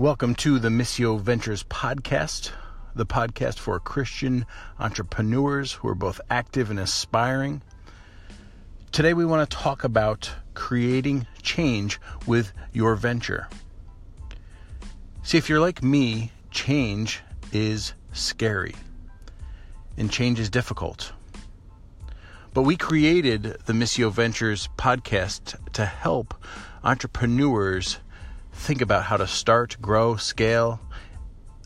Welcome to the Missio Ventures podcast, the podcast for Christian entrepreneurs who are both active and aspiring. Today, we want to talk about creating change with your venture. See, if you're like me, change is scary and change is difficult. But we created the Missio Ventures podcast to help entrepreneurs think about how to start, grow, scale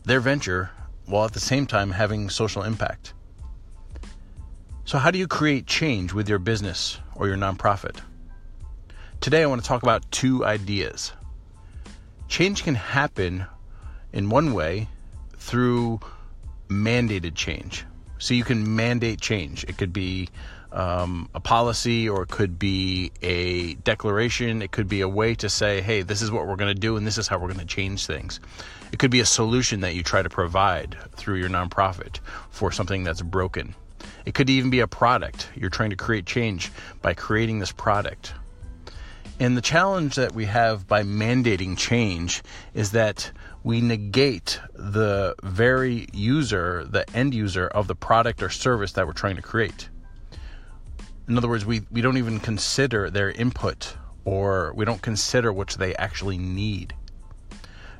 their venture while at the same time having social impact. So, how do you create change with your business or your nonprofit? Today, I want to talk about two ideas. Change can happen in one way through mandated change. So, you can mandate change. It could be um, a policy or it could be a declaration. It could be a way to say, hey, this is what we're going to do and this is how we're going to change things. It could be a solution that you try to provide through your nonprofit for something that's broken. It could even be a product. You're trying to create change by creating this product. And the challenge that we have by mandating change is that we negate the very user, the end user of the product or service that we're trying to create. In other words, we, we don't even consider their input or we don't consider what they actually need.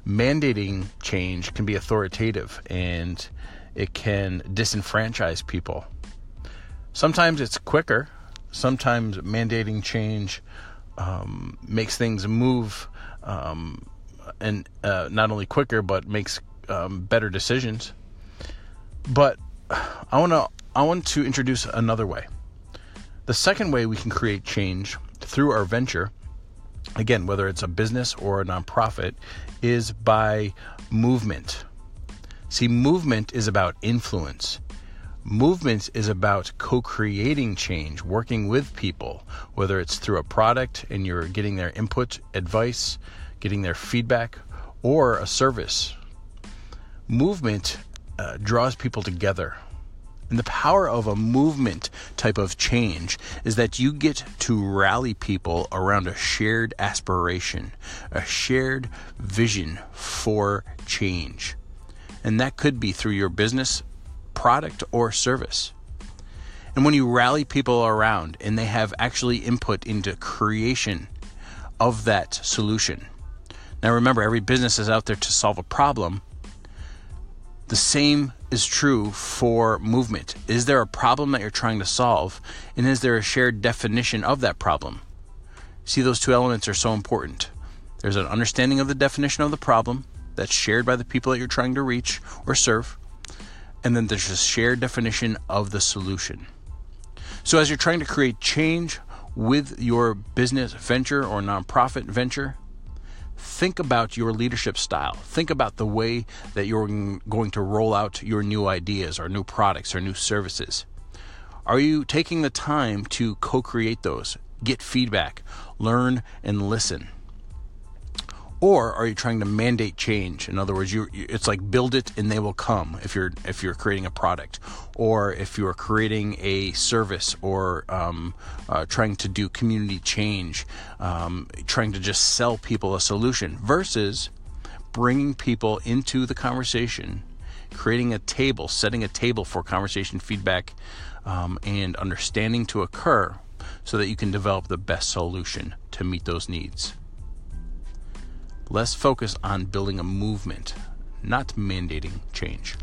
Mandating change can be authoritative and it can disenfranchise people. Sometimes it's quicker, sometimes mandating change um, makes things move um, and uh, not only quicker but makes um, better decisions. But I want to I want to introduce another way. The second way we can create change through our venture, again, whether it's a business or a nonprofit, is by movement. See, movement is about influence. Movement is about co creating change, working with people, whether it's through a product and you're getting their input, advice, getting their feedback, or a service. Movement uh, draws people together. And the power of a movement type of change is that you get to rally people around a shared aspiration, a shared vision for change. And that could be through your business, product, or service. And when you rally people around and they have actually input into creation of that solution. Now remember, every business is out there to solve a problem, the same is true for movement. Is there a problem that you're trying to solve? And is there a shared definition of that problem? See, those two elements are so important. There's an understanding of the definition of the problem that's shared by the people that you're trying to reach or serve. And then there's a shared definition of the solution. So, as you're trying to create change with your business venture or nonprofit venture, think about your leadership style. Think about the way that you're going to roll out your new ideas or new products or new services. Are you taking the time to co create those, get feedback, learn, and listen? Or are you trying to mandate change? In other words you it's like build it and they will come if you're if you're creating a product. Or if you're creating a service or um, uh, trying to do community change um, trying to just sell people a solution versus bringing people into the conversation creating a table setting a table for conversation feedback um, and understanding to occur so that you can develop the best solution to meet those needs Less focus on building a movement, not mandating change.